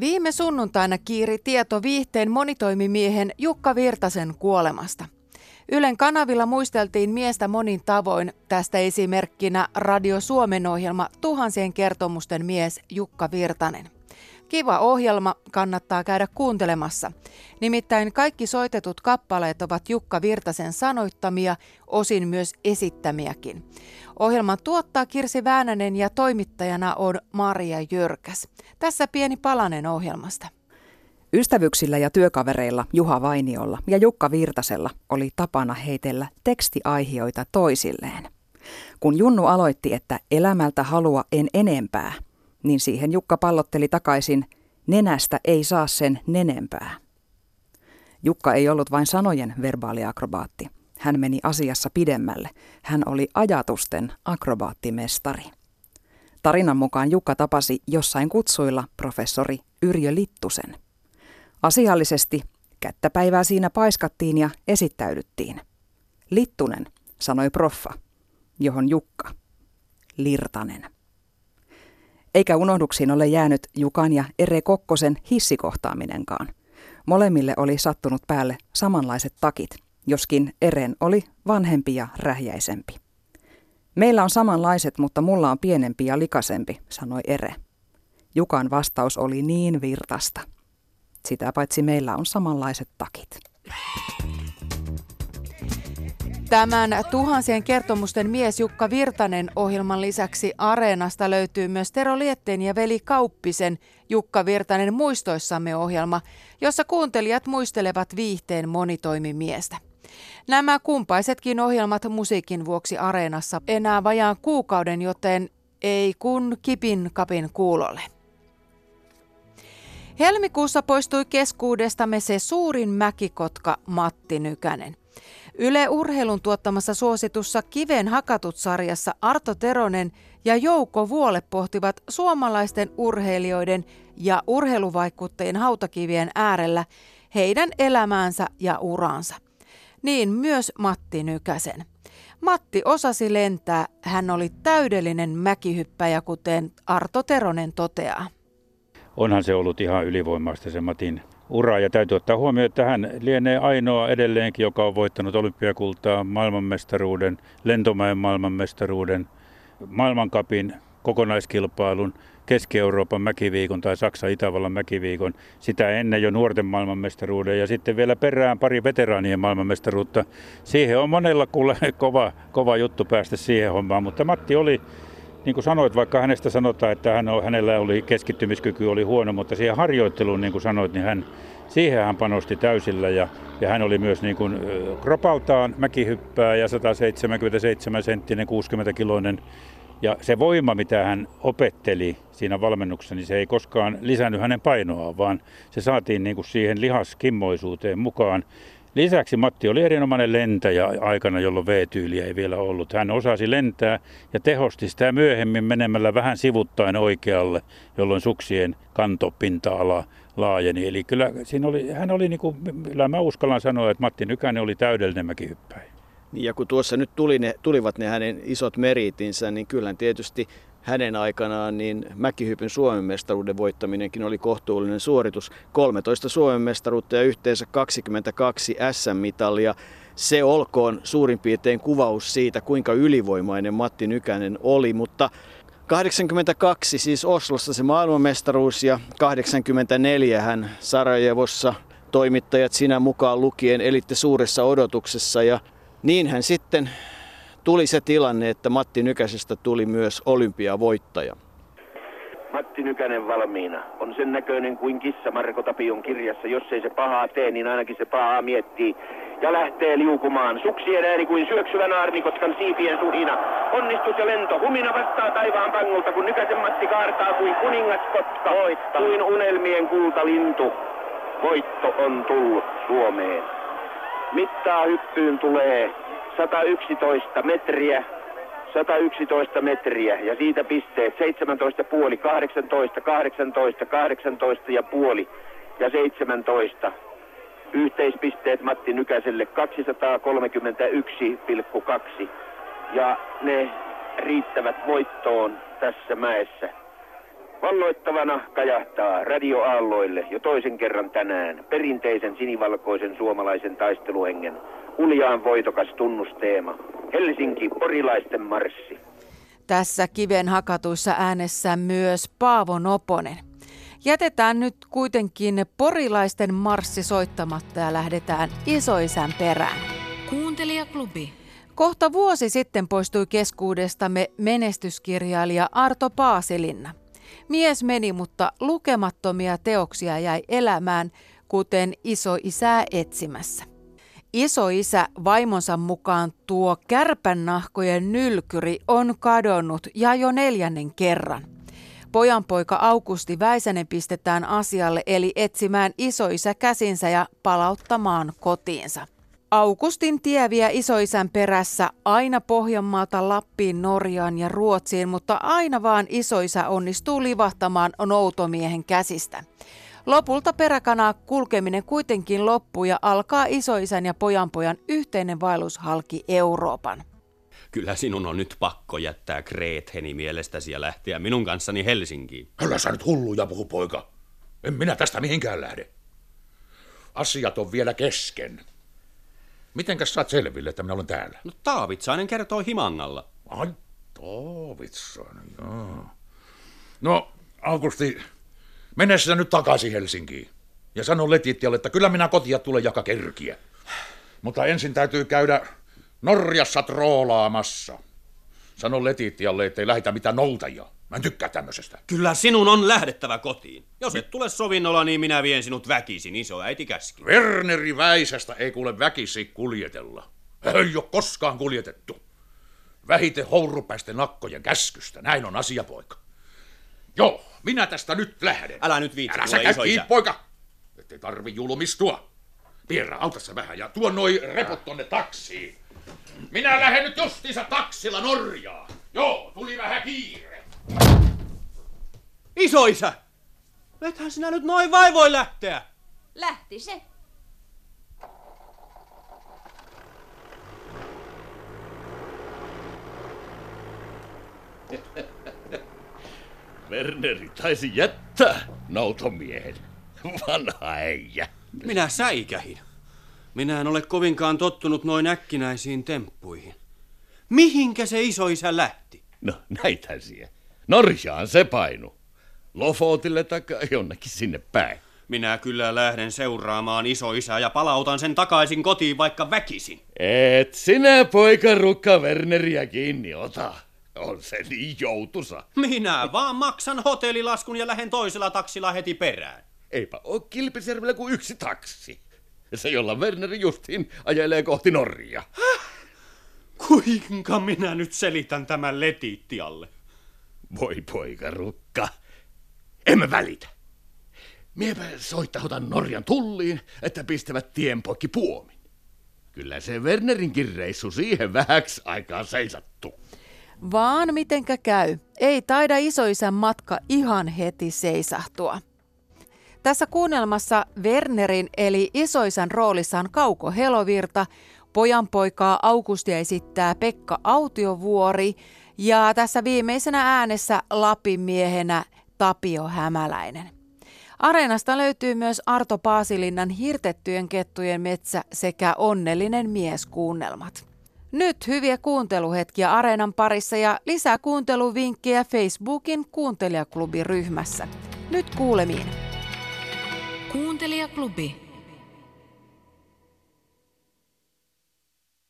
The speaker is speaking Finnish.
Viime sunnuntaina kiiri tieto viihteen monitoimimiehen Jukka Virtasen kuolemasta. Ylen kanavilla muisteltiin miestä monin tavoin, tästä esimerkkinä Radio Suomen ohjelma Tuhansien kertomusten mies Jukka Virtanen. Kiva ohjelma, kannattaa käydä kuuntelemassa. Nimittäin kaikki soitetut kappaleet ovat Jukka Virtasen sanoittamia, osin myös esittämiäkin. Ohjelman tuottaa Kirsi Väänänen ja toimittajana on Maria Jyrkäs. Tässä pieni palanen ohjelmasta. Ystävyksillä ja työkavereilla Juha Vainiolla ja Jukka Virtasella oli tapana heitellä tekstiaihioita toisilleen. Kun Junnu aloitti, että elämältä halua en enempää, niin siihen Jukka pallotteli takaisin, nenästä ei saa sen nenempää. Jukka ei ollut vain sanojen verbaaliakrobaatti. Hän meni asiassa pidemmälle. Hän oli ajatusten akrobaattimestari. Tarinan mukaan Jukka tapasi jossain kutsuilla professori Yrjö Littusen. Asiallisesti kättäpäivää siinä paiskattiin ja esittäydyttiin. Littunen, sanoi proffa, johon Jukka. Lirtanen. Eikä unohduksiin ole jäänyt Jukan ja Ere Kokkosen hissikohtaaminenkaan. Molemmille oli sattunut päälle samanlaiset takit, joskin Eren oli vanhempi ja rähjäisempi. Meillä on samanlaiset, mutta mulla on pienempi ja likasempi, sanoi Ere. Jukan vastaus oli niin virtasta. Sitä paitsi meillä on samanlaiset takit. Tämän tuhansien kertomusten mies Jukka Virtanen ohjelman lisäksi Areenasta löytyy myös Tero Lietteen ja Veli Kauppisen Jukka Virtanen muistoissamme ohjelma, jossa kuuntelijat muistelevat viihteen monitoimimiestä. Nämä kumpaisetkin ohjelmat musiikin vuoksi Areenassa enää vajaan kuukauden, joten ei kun kipin kapin kuulolle. Helmikuussa poistui keskuudestamme se suurin mäkikotka Matti Nykänen. Yle Urheilun tuottamassa suositussa Kiven hakatut sarjassa Arto Teronen ja Jouko Vuole pohtivat suomalaisten urheilijoiden ja urheiluvaikuttajien hautakivien äärellä heidän elämäänsä ja uraansa. Niin myös Matti Nykäsen. Matti osasi lentää, hän oli täydellinen mäkihyppäjä, kuten Arto Teronen toteaa. Onhan se ollut ihan ylivoimaista se Matin ura. Ja täytyy ottaa huomioon, että hän lienee ainoa edelleenkin, joka on voittanut olympiakultaa, maailmanmestaruuden, lentomäen maailmanmestaruuden, maailmankapin kokonaiskilpailun, Keski-Euroopan mäkiviikon tai Saksa-Itävallan mäkiviikon, sitä ennen jo nuorten maailmanmestaruuden ja sitten vielä perään pari veteraanien maailmanmestaruutta. Siihen on monella kuule kova, kova juttu päästä siihen hommaan, mutta Matti oli niin kuin sanoit, vaikka hänestä sanotaan, että hän, hänellä oli keskittymiskyky oli huono, mutta siihen harjoitteluun, niin kuin sanoit, niin hän, siihen hän panosti täysillä ja, ja hän oli myös niin kuin, kropaltaan mäkihyppää ja 177 senttinen, 60 kiloinen ja se voima, mitä hän opetteli siinä valmennuksessa, niin se ei koskaan lisännyt hänen painoaan, vaan se saatiin niin kuin siihen lihaskimmoisuuteen mukaan. Lisäksi Matti oli erinomainen lentäjä aikana, jolloin V-tyyliä ei vielä ollut. Hän osasi lentää ja tehosti sitä myöhemmin menemällä vähän sivuttaen oikealle, jolloin suksien kantopinta-ala laajeni. Eli kyllä siinä oli, hän oli, niin kuin, kyllä mä uskallan sanoa, että Matti Nykänen oli täydellinen mäkihyppäjä. Niin ja kun tuossa nyt tuli ne, tulivat ne hänen isot meritinsä, niin kyllä tietysti hänen aikanaan niin mäkihypyn Suomen mestaruuden voittaminenkin oli kohtuullinen suoritus. 13 Suomen mestaruutta ja yhteensä 22 SM-mitalia. Se olkoon suurin piirtein kuvaus siitä, kuinka ylivoimainen Matti Nykänen oli, mutta 82 siis Oslossa se maailmanmestaruus ja 84 hän Sarajevossa toimittajat sinä mukaan lukien elitte suuressa odotuksessa ja niinhän sitten tuli se tilanne, että Matti Nykäsestä tuli myös olympiavoittaja. Matti Nykänen valmiina. On sen näköinen kuin kissa Marko Tapion kirjassa. Jos ei se pahaa tee, niin ainakin se pahaa miettii. Ja lähtee liukumaan. Suksien ääni kuin syöksyvän aarnikotkan siipien suhina. Onnistus ja lento. Humina vastaa taivaan pangulta, kun Nykäsen Matti kaartaa kuin kuningaskotka. Voittaa. Kuin unelmien kultalintu. Voitto on tullut Suomeen. Mittaa hyppyyn tulee 111 metriä, 111 metriä ja siitä pisteet 17,5, 18, 18, 18 ja puoli ja 17. Yhteispisteet Matti Nykäselle 231,2 ja ne riittävät voittoon tässä mäessä. Valloittavana kajahtaa radioaalloille jo toisen kerran tänään perinteisen sinivalkoisen suomalaisen taisteluhengen uljaan voitokas tunnusteema. Helsinki, porilaisten marssi. Tässä kiven hakatuissa äänessä myös Paavo Noponen. Jätetään nyt kuitenkin porilaisten marssi soittamatta ja lähdetään isoisän perään. Kuuntelijaklubi. Kohta vuosi sitten poistui keskuudestamme menestyskirjailija Arto Paasilinna. Mies meni, mutta lukemattomia teoksia jäi elämään, kuten Iso-isää etsimässä. Isoisä vaimonsa mukaan tuo kärpännahkojen nylkyri on kadonnut ja jo neljännen kerran. Pojanpoika Augusti Väisänen pistetään asialle eli etsimään isoisä käsinsä ja palauttamaan kotiinsa. Augustin tie vie isoisän perässä aina Pohjanmaalta Lappiin, Norjaan ja Ruotsiin, mutta aina vaan isoisä onnistuu livahtamaan noutomiehen käsistä. Lopulta peräkanaa kulkeminen kuitenkin loppuu ja alkaa isoisän ja pojanpojan yhteinen vaellus halki Euroopan. Kyllä sinun on nyt pakko jättää Kreetheni mielestäsi ja lähteä minun kanssani Helsinkiin. Kyllä sä nyt hulluja puhu, poika. En minä tästä mihinkään lähde. Asiat on vielä kesken. Mitenkäs saat selville, että minä olen täällä? No Taavitsainen kertoo Himangalla. Ai, Taavitsainen, joo. No, Augusti, mene sinä nyt takaisin Helsinkiin. Ja sano Letittialle, että kyllä minä kotia tulen jaka kerkiä. Mutta ensin täytyy käydä Norjassa troolaamassa. Sano Letittialle, ettei lähetä mitään noutajia. Mä en tykkää tämmöisestä. Kyllä sinun on lähdettävä kotiin. Jos et tule sovinnolla, niin minä vien sinut väkisin, iso äiti käski. Werneri Väisästä ei kuule väkisi kuljetella. Ei ole koskaan kuljetettu. Vähite hourupäisten nakkojen käskystä. Näin on asia, poika. Joo, minä tästä nyt lähden. Älä nyt viitsi, Älä sä käy kiinni, poika. Ettei tarvi julmistua. Pierra, auta sä vähän ja tuo noi reput tonne taksiin. Minä lähden nyt justiinsa taksilla Norjaa. Joo, tuli vähän kiire. Isoisä! Ethän sinä nyt noin vai voi lähteä? Lähti se. Werneri taisi jättää nautomiehen. Vanha äijä. Minä säikähin. Minä en ole kovinkaan tottunut noin äkkinäisiin temppuihin. Mihinkä se isoisä lähti? No näitä siellä. Norjaan se painu. Lofotille tai jonnekin sinne päin. Minä kyllä lähden seuraamaan isoisää ja palautan sen takaisin kotiin vaikka väkisin. Et sinä poika rukka Werneriä kiinni ota. On se niin joutusa. Minä vaan maksan hotellilaskun ja lähden toisella taksilla heti perään. Eipä oo Kilpisjärvellä kuin yksi taksi. Se, jolla Werneri justiin ajelee kohti Norjaa. Kuinka minä nyt selitän tämän Letittialle? Voi poika rukka. Emme välitä. Miepä soittahutan Norjan tulliin, että pistävät tien poikki puomin. Kyllä se Wernerinkin reissu siihen vähäksi aikaa seisattu. Vaan mitenkä käy, ei taida isoisän matka ihan heti seisahtua. Tässä kuunnelmassa Wernerin eli isoisän roolissa on Kauko Helovirta, pojanpoikaa Augustia esittää Pekka Autiovuori ja tässä viimeisenä äänessä Lapin miehenä Tapio Hämäläinen. Areenasta löytyy myös Arto Paasilinnan Hirtettyjen kettujen metsä sekä Onnellinen mies kuunnelmat. Nyt hyviä kuunteluhetkiä Areenan parissa ja lisää kuunteluvinkkejä Facebookin kuuntelijaklubiryhmässä. Nyt kuulemiin. Kuuntelijaklubi.